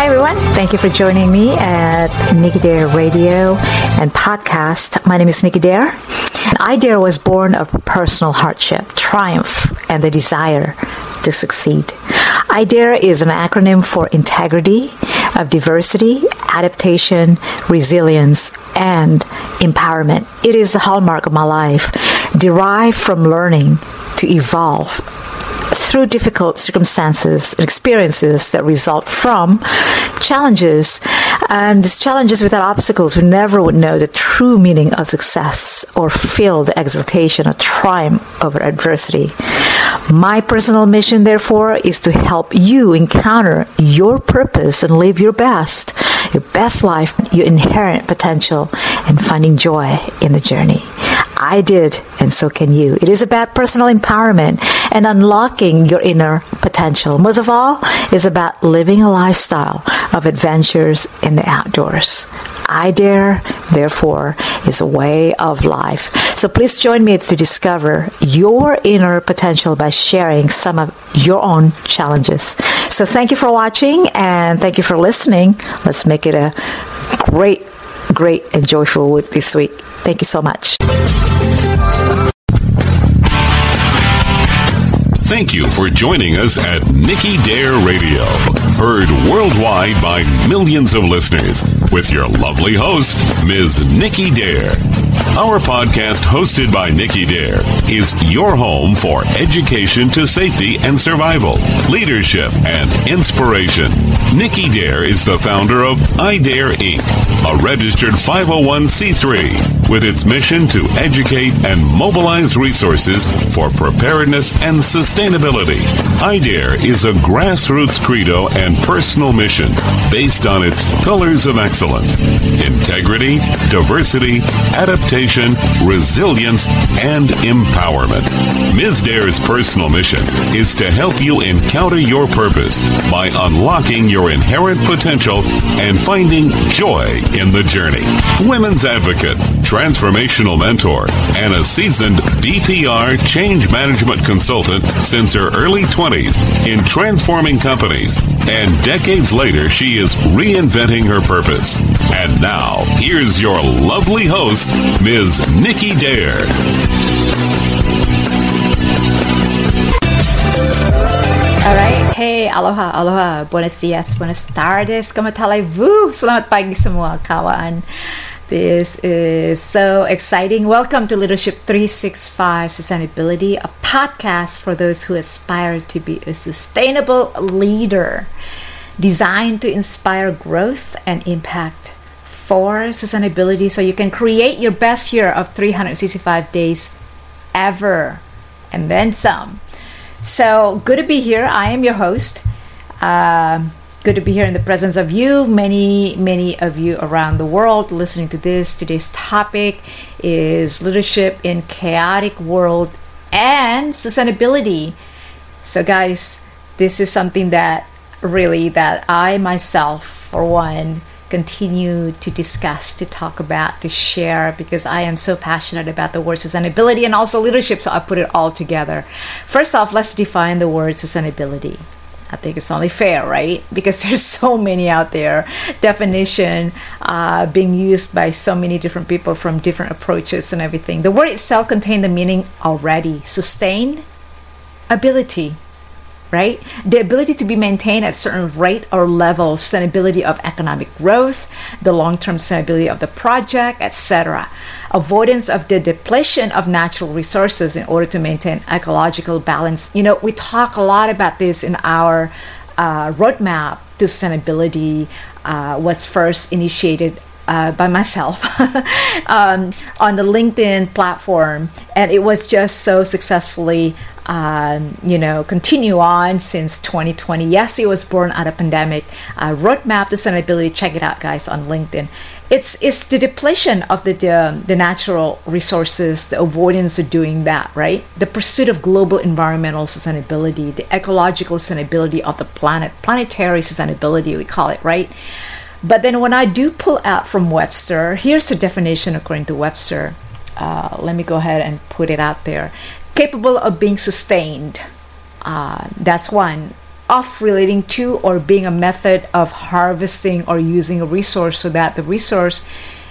Hi, everyone. Thank you for joining me at Nicky Dare Radio and podcast. My name is Nicky Dare. I Dare was born of personal hardship, triumph, and the desire to succeed. I Dare is an acronym for integrity, of diversity, adaptation, resilience, and empowerment. It is the hallmark of my life, derived from learning to evolve through difficult circumstances and experiences that result from challenges. And these challenges without obstacles, we never would know the true meaning of success or feel the exultation or triumph over adversity. My personal mission, therefore, is to help you encounter your purpose and live your best, your best life, your inherent potential, and finding joy in the journey. I did, and so can you. It is about personal empowerment and unlocking your inner potential. Most of all, is about living a lifestyle of adventures in the outdoors. I dare, therefore, is a way of life. So please join me to discover your inner potential by sharing some of your own challenges. So thank you for watching and thank you for listening. Let's make it a great, great and joyful week this week. Thank you so much. Thank you for joining us at Nicky Dare Radio, heard worldwide by millions of listeners, with your lovely host, Ms. Nicky Dare. Our podcast, hosted by Nicky Dare, is your home for education to safety and survival, leadership, and inspiration. Nicky Dare is the founder of iDare Inc., a registered 501c3 with its mission to educate and mobilize resources for preparedness and sustainability. iDare is a grassroots credo and personal mission based on its pillars of excellence integrity, diversity, adaptation, resilience, and empowerment. Ms. Dare's personal mission is to help you encounter your purpose by unlocking your inherent potential and finding joy in the journey. Women's advocate, transformational mentor, and a seasoned BPR change management consultant since her early 20s in transforming companies. And decades later, she is reinventing her purpose. And now, here's your lovely host, Ms. Nicky Dare. Alright, hey, aloha, aloha, buenos dias, buenas tardes, kamatale vu, selamat pagi semua kawan. This is so exciting. Welcome to Leadership 365 Sustainability, a podcast for those who aspire to be a sustainable leader designed to inspire growth and impact for sustainability so you can create your best year of 365 days ever and then some. So good to be here. I am your host. Uh, good to be here in the presence of you. Many, many of you around the world listening to this. Today's topic is leadership in chaotic world and sustainability. So, guys, this is something that really that I myself, for one, continue to discuss, to talk about, to share because I am so passionate about the word sustainability and also leadership. So I put it all together. First off, let's define the word sustainability. I think it's only fair, right? Because there's so many out there, definition uh, being used by so many different people from different approaches and everything. The word itself contains the meaning already: sustain, ability, right? The ability to be maintained at certain rate or level, sustainability of economic growth, the long-term sustainability of the project, etc. Avoidance of the depletion of natural resources in order to maintain ecological balance. You know, we talk a lot about this in our uh, roadmap to sustainability uh, was first initiated uh, by myself um, on the LinkedIn platform, and it was just so successfully, um, you know, continue on since 2020. Yes, it was born out of pandemic. Uh, roadmap to sustainability. Check it out, guys, on LinkedIn. It's it's the depletion of the, the the natural resources, the avoidance of doing that, right? The pursuit of global environmental sustainability, the ecological sustainability of the planet, planetary sustainability, we call it, right? But then when I do pull out from Webster, here's the definition according to Webster. Uh, let me go ahead and put it out there. Capable of being sustained. Uh, that's one. of relating to or being a method of harvesting or using a resource so that the resource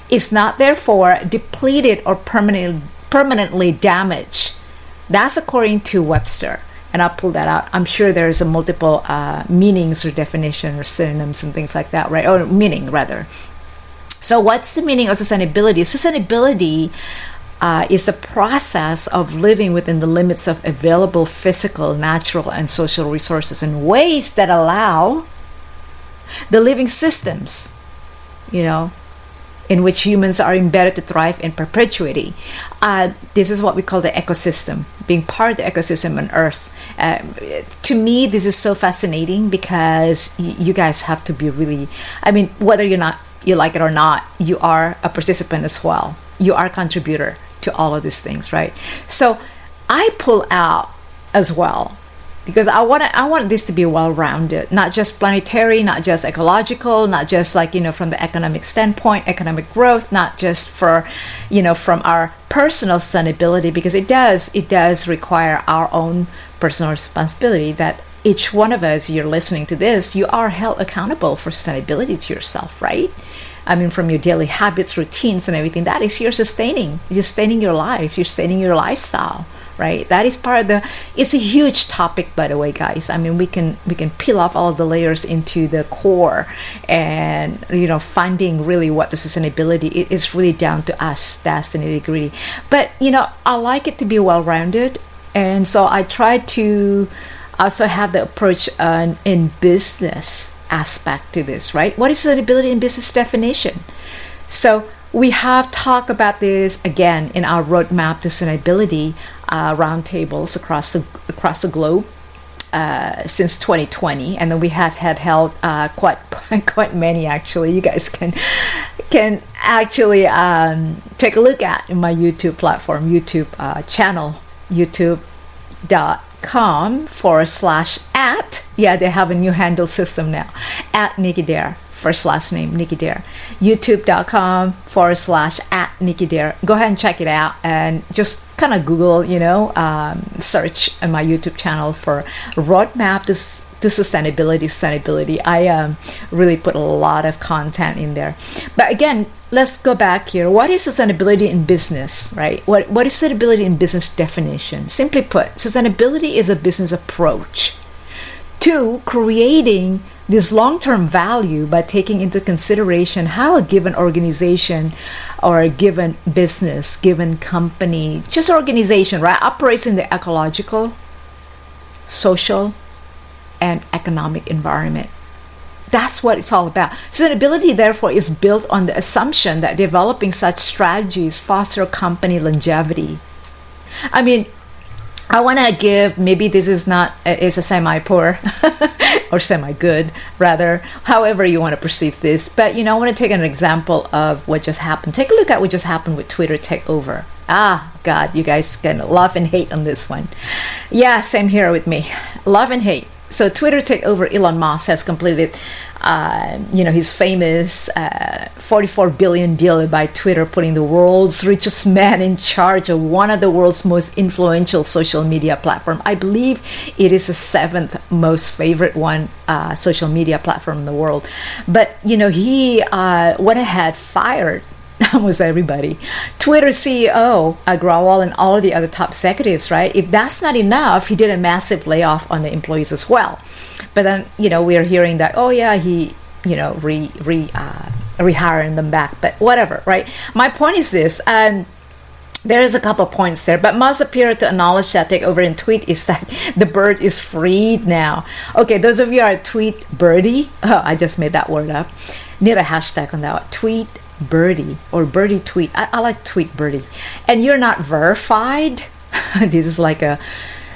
is not therefore depleted or permanently permanently damaged. That's according to Webster. And I'll pull that out. I'm sure there's a multiple uh, meanings or definition or synonyms and things like that, right? Or meaning rather. So, what's the meaning of sustainability? Sustainability uh, is the process of living within the limits of available physical, natural, and social resources in ways that allow the living systems, you know, in which humans are embedded to thrive in perpetuity. Uh, this is what we call the ecosystem, being part of the ecosystem on Earth. Uh, to me, this is so fascinating because y- you guys have to be really, I mean, whether you're not, you like it or not, you are a participant as well. You are a contributor to all of these things, right? So I pull out as well because I want I want this to be well rounded, not just planetary, not just ecological, not just like you know from the economic standpoint, economic growth, not just for you know from our personal sustainability, because it does it does require our own personal responsibility that each one of us you're listening to this you are held accountable for sustainability to yourself right I mean, from your daily habits, routines, and everything. That is you're sustaining. You're sustaining your life. You're sustaining your lifestyle, right? That is part of the. It's a huge topic, by the way, guys. I mean, we can we can peel off all of the layers into the core, and you know, finding really what the sustainability it is really down to us. That's the nitty gritty. But you know, I like it to be well rounded, and so I try to also have the approach uh, in business aspect to this, right? What is sustainability in business definition? So we have talked about this again in our roadmap to sustainability uh, roundtables across the across the globe. Uh, since 2020, and then we have had held uh, quite, quite quite many actually. You guys can can actually um, take a look at in my YouTube platform, YouTube uh, channel, YouTube dot com forward slash at. Yeah they have a new handle system now. At Nicky Dare first last name Nicky Dare. Youtube.com forward slash at Nicky Dare. Go ahead and check it out and just kind of google you know um, search my YouTube channel for roadmap. To to sustainability sustainability. I um, really put a lot of content in there. But again let's go back here. What is sustainability in business right? What, what is sustainability in business definition? Simply put sustainability is a business approach to creating this long-term value by taking into consideration how a given organization or a given business given company just organization right operates in the ecological social and economic environment. That's what it's all about. Sustainability, therefore, is built on the assumption that developing such strategies foster company longevity. I mean, I want to give maybe this is not is a semi poor or semi good rather however you want to perceive this but you know I want to take an example of what just happened take a look at what just happened with Twitter takeover ah god you guys can love and hate on this one yeah same here with me love and hate so Twitter takeover Elon Musk has completed, uh, you know, his famous uh, 44 billion deal by Twitter, putting the world's richest man in charge of one of the world's most influential social media platform. I believe it is the seventh most favorite one uh, social media platform in the world. But you know, he uh, went ahead, fired almost everybody. Twitter CEO Agrawal and all the other top executives, right? If that's not enough, he did a massive layoff on the employees as well. But then, you know, we're hearing that, oh yeah, he, you know, re re uh, rehiring them back. But whatever, right? My point is this. Um, there is a couple of points there, but Musk appear to acknowledge that takeover in tweet is that the bird is freed now. Okay, those of you are tweet birdie, oh, I just made that word up. Need a hashtag on that. Tweet birdie or birdie tweet. I, I like tweet birdie. And you're not verified. this is like a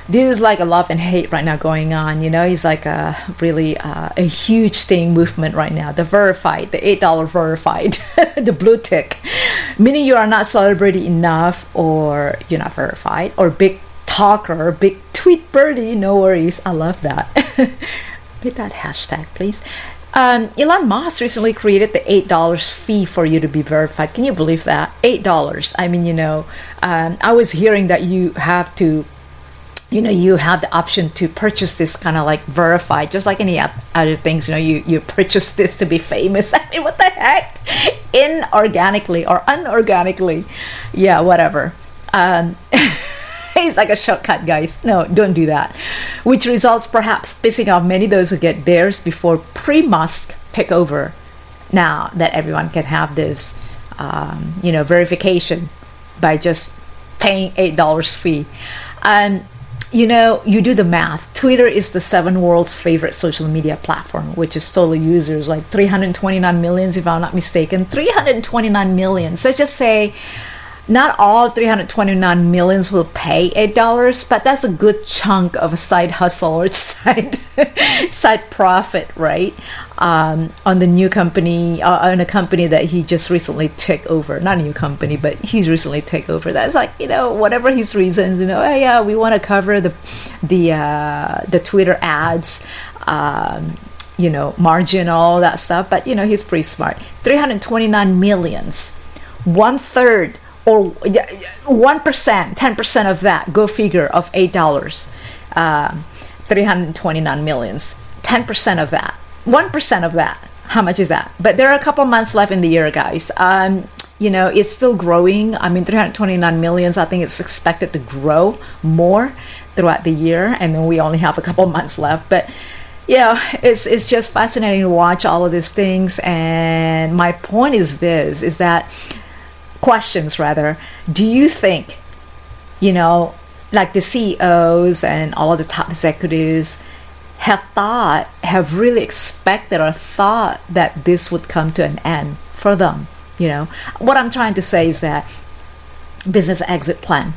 this is like a love and hate right now going on. You know, it's like a really uh, a huge thing movement right now. The verified, the eight dollar verified, the blue tick, meaning you are not celebrity enough, or you're not verified, or big talker, big tweet birdie. No worries, I love that. Hit that hashtag, please. Um, Elon Musk recently created the eight dollars fee for you to be verified. Can you believe that? Eight dollars. I mean, you know, um, I was hearing that you have to you know you have the option to purchase this kind of like verified just like any other things you know you you purchase this to be famous i mean what the heck inorganically or unorganically yeah whatever um it's like a shortcut guys no don't do that which results perhaps pissing off many those who get theirs before pre-musk take over now that everyone can have this um, you know verification by just paying eight dollars fee um, you know, you do the math. Twitter is the seven world's favorite social media platform, which is total users like 329 millions, if I'm not mistaken. 329 million. So just say not all 329 millions will pay eight dollars but that's a good chunk of a side hustle or side side profit right? Um, on the new company uh, on a company that he just recently took over. Not a new company but he's recently take over. That's like you know whatever his reasons you know oh, yeah we want to cover the the uh, the twitter ads um, you know margin all that stuff. But you know he's pretty smart. 329 millions. One third or one percent, ten percent of that, go figure of eight dollars, uh, three hundred twenty-nine millions. Ten percent of that, one percent of that. How much is that? But there are a couple months left in the year, guys. Um, you know, it's still growing. I mean, 329 millions. I think it's expected to grow more throughout the year, and then we only have a couple months left. But yeah, it's it's just fascinating to watch all of these things. And my point is this: is that questions rather do you think you know like the ceos and all of the top executives have thought have really expected or thought that this would come to an end for them you know? What i'm trying to say is that business exit plan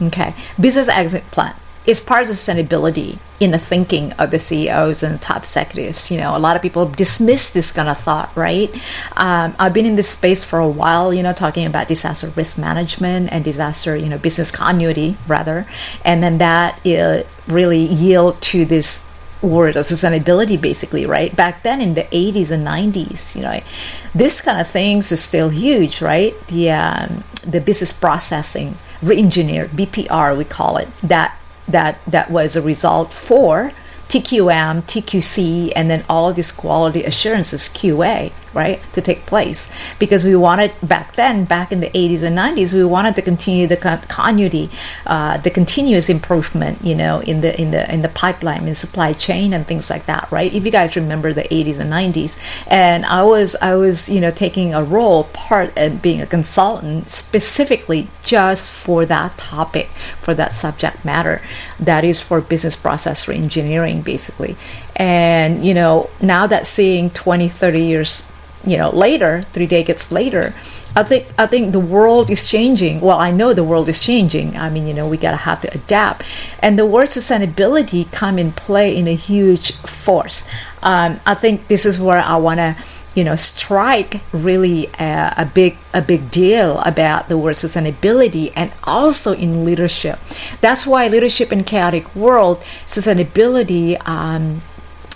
okay? Business exit plan is part of sustainability in the thinking of the CEOs and the top executives. You know, a lot of people dismiss this kind of thought, right? Um, I've been in this space for a while, you know, talking about disaster risk management and disaster, you know, business continuity rather, and then that uh, really yield to this word of sustainability basically right back then in the 80s and 90s you know this kind of things is still huge right the um, the business processing re-engineered bpr we call it that that that was a result for TQM, TQC, and then all of these quality assurances, QA, right, to take place. Because we wanted, back then, back in the 80s and 90s, we wanted to continue the continuity, uh, the continuous improvement, you know, in the, in the, in the pipeline, in supply chain and things like that, right? If you guys remember the 80s and 90s. And I was, I was, you know, taking a role, part of being a consultant specifically just for that topic, for that subject matter. That is for business process reengineering basically and you know now that seeing 20 30 years you know later three decades later i think i think the world is changing. Well i know the world is changing. I mean you know we gotta have to adapt. And the word sustainability come in play in a huge force. Um, i think this is where i want to you know strike really a, a, big a big deal about the word sustainability and also in leadership. That's why leadership in chaotic world sustainability um,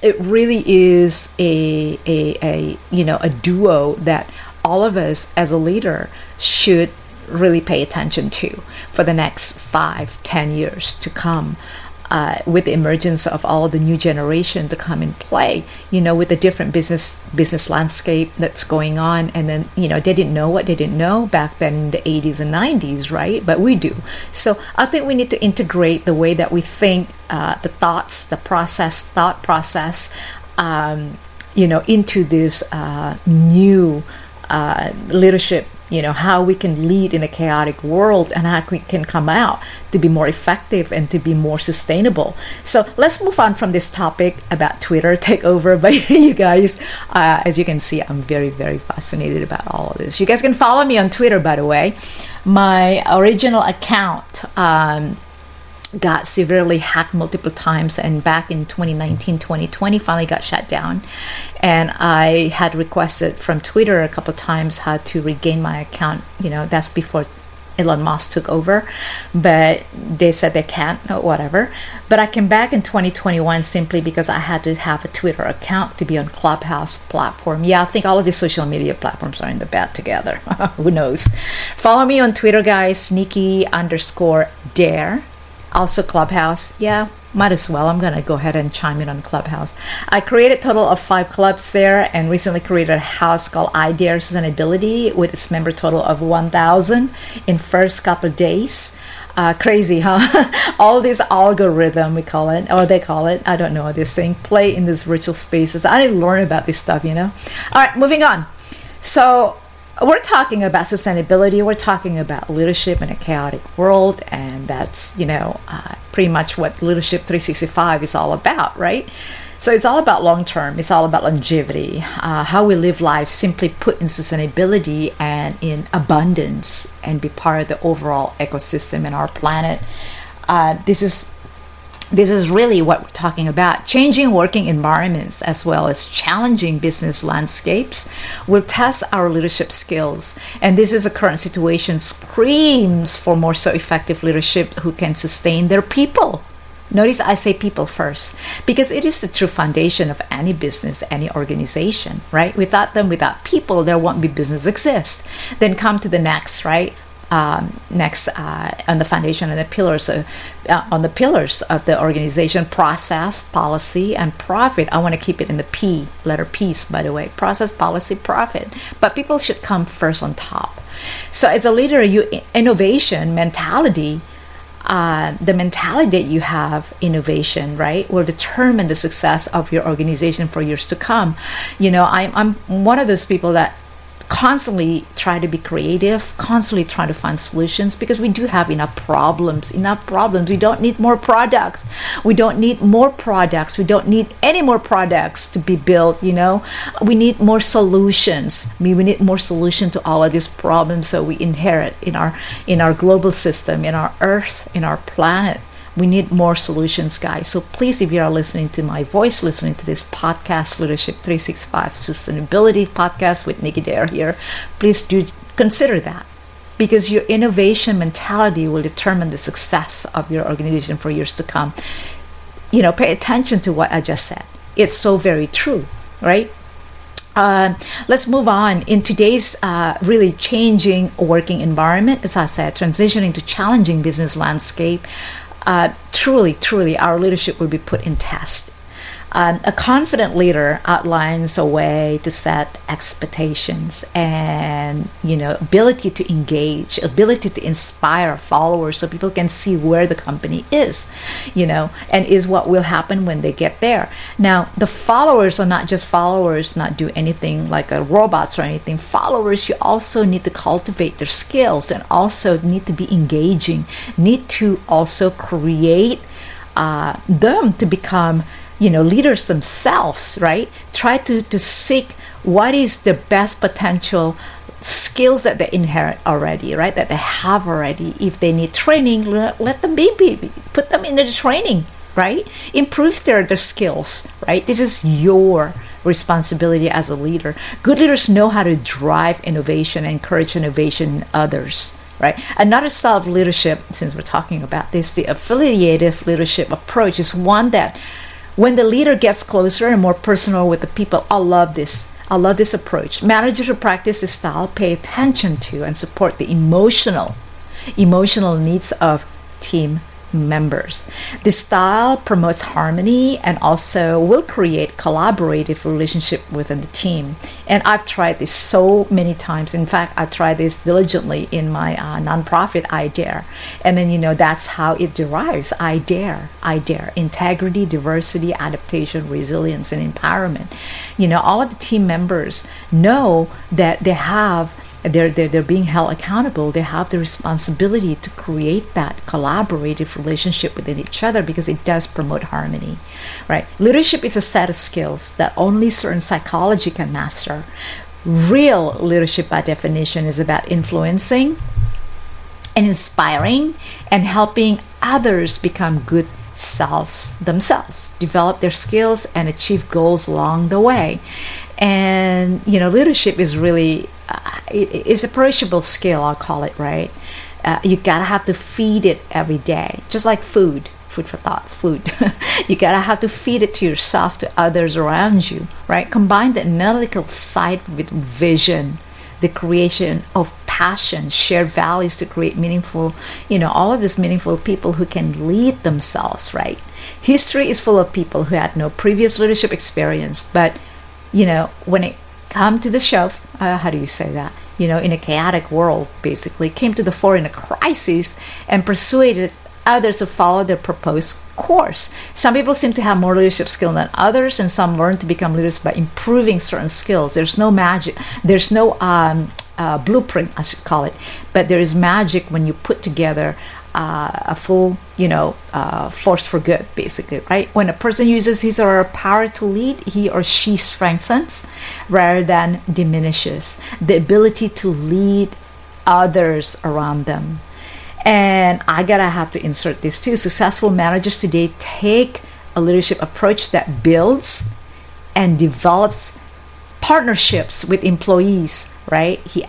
it really is a, a, a you know a duo that all of us as a leader should really pay attention to for the next five ten years to come uh, with the emergence of all the new generation to come in play, you know, with the different business business landscape that's going on, and then you know they didn't know what they didn't know back then in the 80s and 90s, right? But we do. So I think we need to integrate the way that we think, uh, the thoughts, the process, thought process, um, you know, into this uh, new uh, leadership you know how we can lead in a chaotic world and how we can come out to be more effective and to be more sustainable. So let's move on from this topic about twitter takeover. By you guys uh, as you can see i'm very very fascinated about all of this. You guys can follow me on twitter by the way. My original account um, got severely hacked multiple times and back in 2019 2020 finally got shut down and i had requested from twitter a couple times how to regain my account you know that's before Elon Musk took over, but they said they can't, or whatever. But I came back in 2021 simply because I had to have a Twitter account to be on Clubhouse platform. Yeah, I think all of these social media platforms are in the bed together. Who knows? Follow me on Twitter, guys. Nicky underscore Dare Also, Clubhouse. Yeah, might as well. I'm going to go ahead and chime in on Clubhouse. I created total of five clubs there and recently created a house called iDare Sustainability with its member total of 1,000 in first couple days. Uh, crazy, huh? All this algorithm, we call it, or they call it, I don't know this thing, play in these virtual spaces. I didn't learn about this stuff, you know? All right, moving on. So, we're talking about sustainability, we're talking about leadership in a chaotic world, and that's, you know, uh, pretty much what Leadership 365 is all about, right? So it's all about long term. It's all about longevity, uh, how we live life, simply put in sustainability and in abundance, and be part of the overall ecosystem in our planet. Uh, this is this is really what we're talking about. Changing working environments as well as challenging business landscapes will test our leadership skills. And this is a current situation screams for more so effective leadership who can sustain their people Notice I say people first because it is the true foundation of any business, any organization, right? Without them, without people, there won't be business exist. Then come to the next, right? Um, next uh, on the foundation and the pillars of, uh, on the pillars of the organization process policy and profit. I want to keep it in the p letter piece by the way. Process policy profit. But people should come first on top. So as a leader you innovation mentality uh, the mentality that you have, innovation, right, will determine the success of your organization for years to come. You know, I'm, I'm one of those people that constantly try to be creative, constantly trying to find solutions because we do have enough problems, enough problems. We don't need more products. We don't need more products. We don't need any more products to be built, you know. We need more solutions. I mean, we need more solution to all of these problems that we inherit in our in our global system, in our earth, in our planet we need more solutions, guys. So please, if you are listening to my voice, listening to this podcast, Leadership 365 Sustainability Podcast with Nicky Dare here, please do consider that because your innovation mentality will determine the success of your organization for years to come. You know, pay attention to what I just said. It's so very true, right? Uh, let's move on. In today's uh, really changing working environment, as I said, transitioning to challenging business landscape, uh, truly, truly, our leadership will be put in test. Um, a confident leader outlines a way to set expectations and you know ability to engage ability to inspire followers so people can see where the company is you know and is what will happen when they get there. Now the followers are not just followers not do anything like a robots or anything. Followers you also need to cultivate their skills and also need to be engaging need to also create uh, them to become you know leaders themselves right? Try to to seek what is the best potential skills that they inherit already right? That they have already. If they need training let them be, be put them in the training right? Improve their, their skills right? This is your responsibility as a leader. Good leaders know how to drive innovation encourage innovation in others right? Another style of leadership since we're talking about this the affiliative leadership approach is one that when the leader gets closer and more personal with the people, I love this. I love this approach. Managers who practice this style pay attention to and support the emotional, emotional needs of team members. This style promotes harmony and also will create collaborative relationship within the team. And I've tried this so many times. In fact, I tried this diligently in my uh, nonprofit I Dare. And then, you know, that's how it derives. I Dare, I Dare. Integrity, diversity, adaptation, resilience, and empowerment. You know, all of the team members know that they have they're, they're, they're being held accountable. They have the responsibility to create that collaborative relationship within each other because it does promote harmony, right? Leadership is a set of skills that only certain psychology can master. Real leadership, by definition, is about influencing and inspiring and helping others become good selves themselves, develop their skills, and achieve goals along the way. And you know, leadership is really uh, it, it's a perishable skill. I'll call it right. Uh, you gotta have to feed it every day, just like food. Food for thoughts, food. you gotta have to feed it to yourself, to others around you, right? Combine the analytical side with vision, the creation of passion, shared values to create meaningful, you know, all of these meaningful people who can lead themselves, right? History is full of people who had no previous leadership experience, but, you know, when it come to the shelf, uh, how do you say that? You know, in a chaotic world, basically, came to the fore in a crisis and persuaded others to follow their proposed course. Some people seem to have more leadership skill than others, and some learn to become leaders by improving certain skills. There's no magic, there's no um, uh, blueprint, I should call it, but there is magic when you put together uh, a full, you know, uh, force for good, basically, right? When a person uses his or her power to lead, he or she strengthens rather than diminishes the ability to lead others around them. And I gotta have to insert this too. Successful managers today take a leadership approach that builds and develops partnerships with employees right? He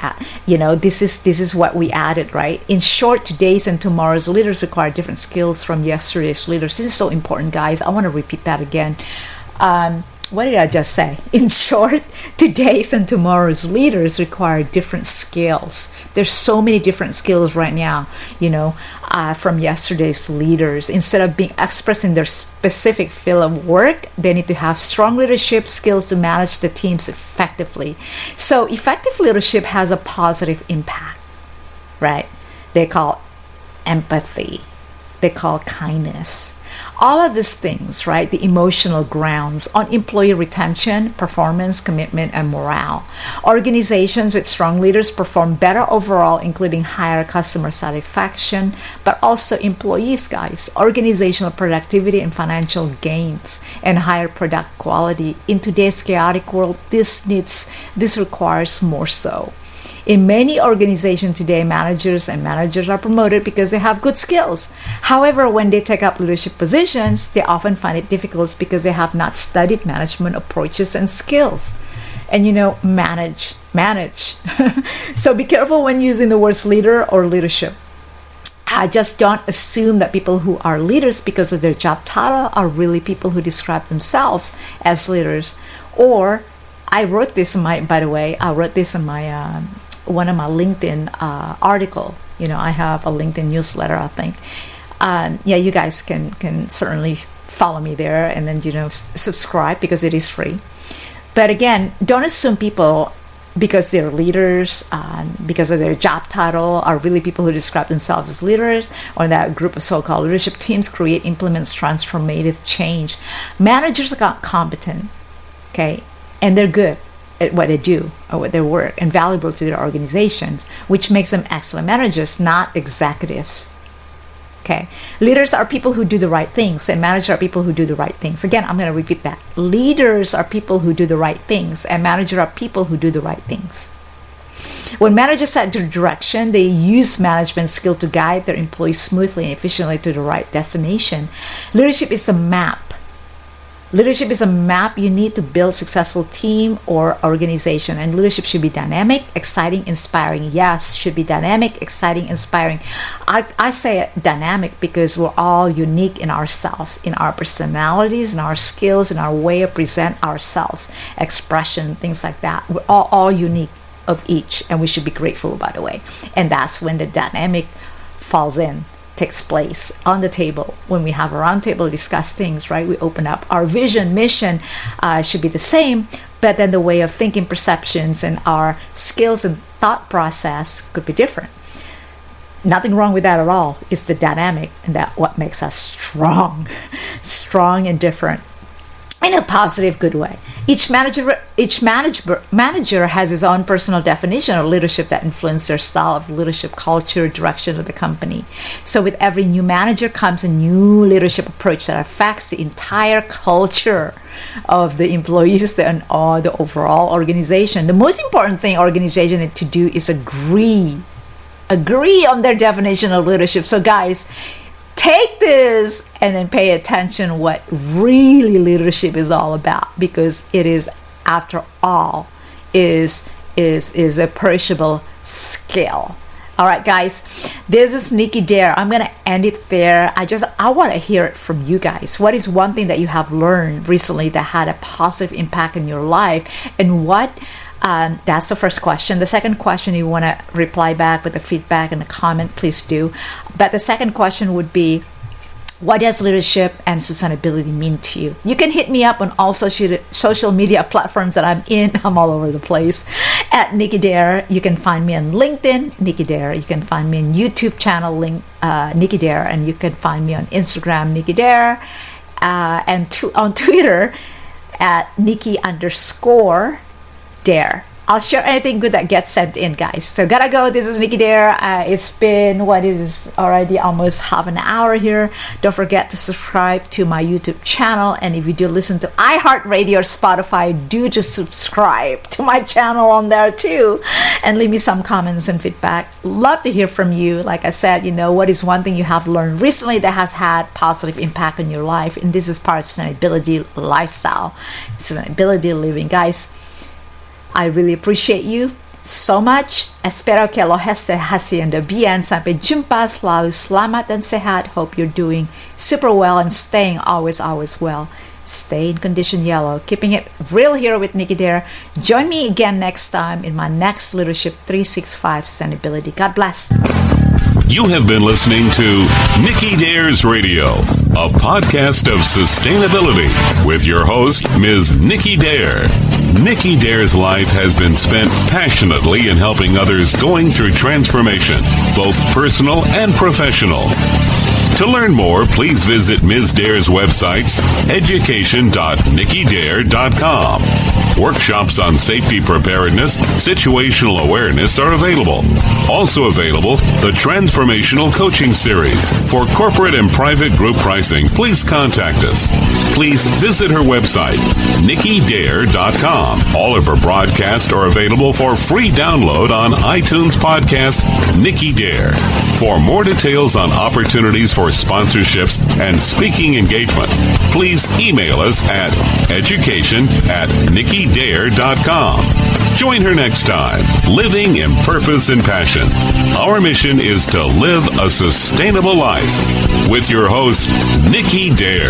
you know this is this is what we added right? In short today's and tomorrow's leaders require different skills from yesterday's leaders. This is so important guys. I want to repeat that again. Um, what did I just say? In short, today's and tomorrow's leaders require different skills. There's so many different skills right now, you know, uh, from yesterday's leaders. Instead of being expressed in their specific field of work, they need to have strong leadership skills to manage the teams effectively. So, effective leadership has a positive impact, right? They call empathy, they call kindness all of these things, right? The emotional grounds on employee retention, performance, commitment, and morale. Organizations with strong leaders perform better overall, including higher customer satisfaction, but also employees, guys, organizational productivity and financial gains, and higher product quality. In today's chaotic world, this needs, this requires more so. In many organizations today, managers and managers are promoted because they have good skills. However, when they take up leadership positions, they often find it difficult because they have not studied management approaches and skills. And you know, manage, manage. so be careful when using the words leader or leadership. I just don't assume that people who are leaders because of their job title are really people who describe themselves as leaders. Or I wrote this in my, by the way, I wrote this in my um, one of my LinkedIn uh, article. You know, I have a LinkedIn newsletter. I think. Um, yeah, you guys can can certainly follow me there and then you know s- subscribe because it is free. But again, don't assume people because they're leaders, um, because of their job title, are really people who describe themselves as leaders, or that group of so-called leadership teams create implements transformative change. Managers are competent, okay, and they're good at what they do or what their work and valuable to their organizations, which makes them excellent managers, not executives. Okay. Leaders are people who do the right things, and managers are people who do the right things. Again, I'm going to repeat that. Leaders are people who do the right things, and managers are people who do the right things. When managers set the direction, they use management skill to guide their employees smoothly and efficiently to the right destination. Leadership is a map Leadership is a map you need to build successful team or organization and leadership should be dynamic, exciting, inspiring. Yes, should be dynamic, exciting, inspiring. I, I say dynamic because we're all unique in ourselves, in our personalities, in our skills, in our way of present ourselves, expression, things like that. We're all, all unique of each and we should be grateful by the way. And that's when the dynamic falls in takes place on the table. When we have a roundtable discuss things right we open up our vision mission uh, should be the same but then the way of thinking perceptions and our skills and thought process could be different. Nothing wrong with that at all. It's the dynamic and that what makes us strong strong and different in a positive good way. Each manager each manager manager has his own personal definition of leadership that influences their style of leadership culture direction of the company. So with every new manager comes a new leadership approach that affects the entire culture of the employees and all the overall organization. The most important thing organization to do is agree agree on their definition of leadership. So guys take this and then pay attention what really leadership is all about because it is after all is is is a perishable skill. All right guys this is nicky dare. I'm gonna end it there. I just i want to hear it from you guys. What is one thing that you have learned recently that had a positive impact in your life and what Um, that's the first question. The second question, you want to reply back with the feedback and the comment, please do. But the second question would be, what does leadership and sustainability mean to you? You can hit me up on all social social media platforms that I'm in. I'm all over the place at Nicky Dare. You can find me on LinkedIn, Nicky Dare. You can find me on YouTube channel, link uh, Nicky Dare, and you can find me on Instagram, Nicky Dare, uh, and to, on Twitter at Nicky underscore Dare. I'll share anything good that gets sent in, guys. So gotta go. This is Nicky Dare. Uh, it's been what is already almost half an hour here. Don't forget to subscribe to my YouTube channel, and if you do listen to iHeartRadio or Spotify, do just subscribe to my channel on there too, and leave me some comments and feedback. Love to hear from you. Like I said, you know, what is one thing you have learned recently that has had positive impact on your life, and this is part of sustainability lifestyle, sustainability living, guys. I really appreciate you so much. Espero que lo esté haciendo bien. Sampai jumpa selalu selamat dan sehat. Hope you're doing super well and staying always, always well. Stay in condition yellow. Keeping it real here with Nicky Dare. Join me again next time in my next Leadership 365 Sustainability. God bless. You have been listening to Nicky Dare's Radio, a podcast of sustainability with your host, Ms. Nicky Dare. Nicky Dare's life has been spent passionately in helping others going through transformation, both personal and professional. To learn more, please visit Ms. Dare's websites, education.nickydare.com. Workshops on safety preparedness, situational awareness are available. Also available, the Transformational Coaching Series. For corporate and private group pricing, please contact us. Please visit her website, nickydare.com. All of her broadcasts are available for free download on iTunes podcast Nicky Dare. For more details on opportunities for sponsorships and speaking engagements, please email us at education at nickydare.com. Join her next time, living in purpose and passion. Our mission is to live a sustainable life with your host, Nicky Dare.